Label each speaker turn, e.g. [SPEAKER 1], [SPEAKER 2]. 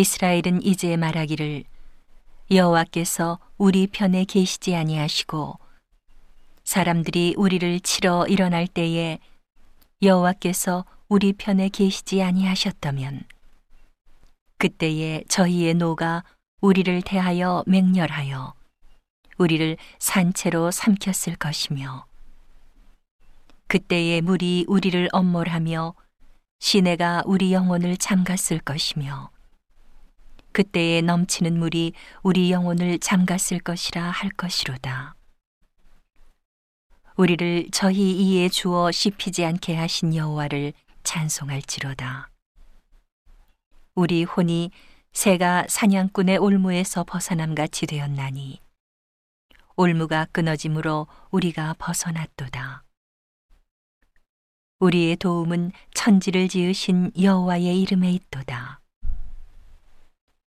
[SPEAKER 1] 이스라엘은 이제 말하기를 여호와께서 우리 편에 계시지 아니하시고 사람들이 우리를 치러 일어날 때에 여호와께서 우리 편에 계시지 아니하셨다면 그때에 저희의 노가 우리를 대하여 맹렬하여 우리를 산채로 삼켰을 것이며 그때에 물이 우리를 엄몰하며 시내가 우리 영혼을 잠갔을 것이며 그때에 넘치는 물이 우리 영혼을 잠갔을 것이라 할 것이로다. 우리를 저희 이에 주어 씹히지 않게 하신 여호와를 찬송할지로다. 우리 혼이 새가 사냥꾼의 올무에서 벗어남 같이 되었나니 올무가 끊어짐으로 우리가 벗어났도다. 우리의 도움은 천지를 지으신 여호와의 이름에 있도다.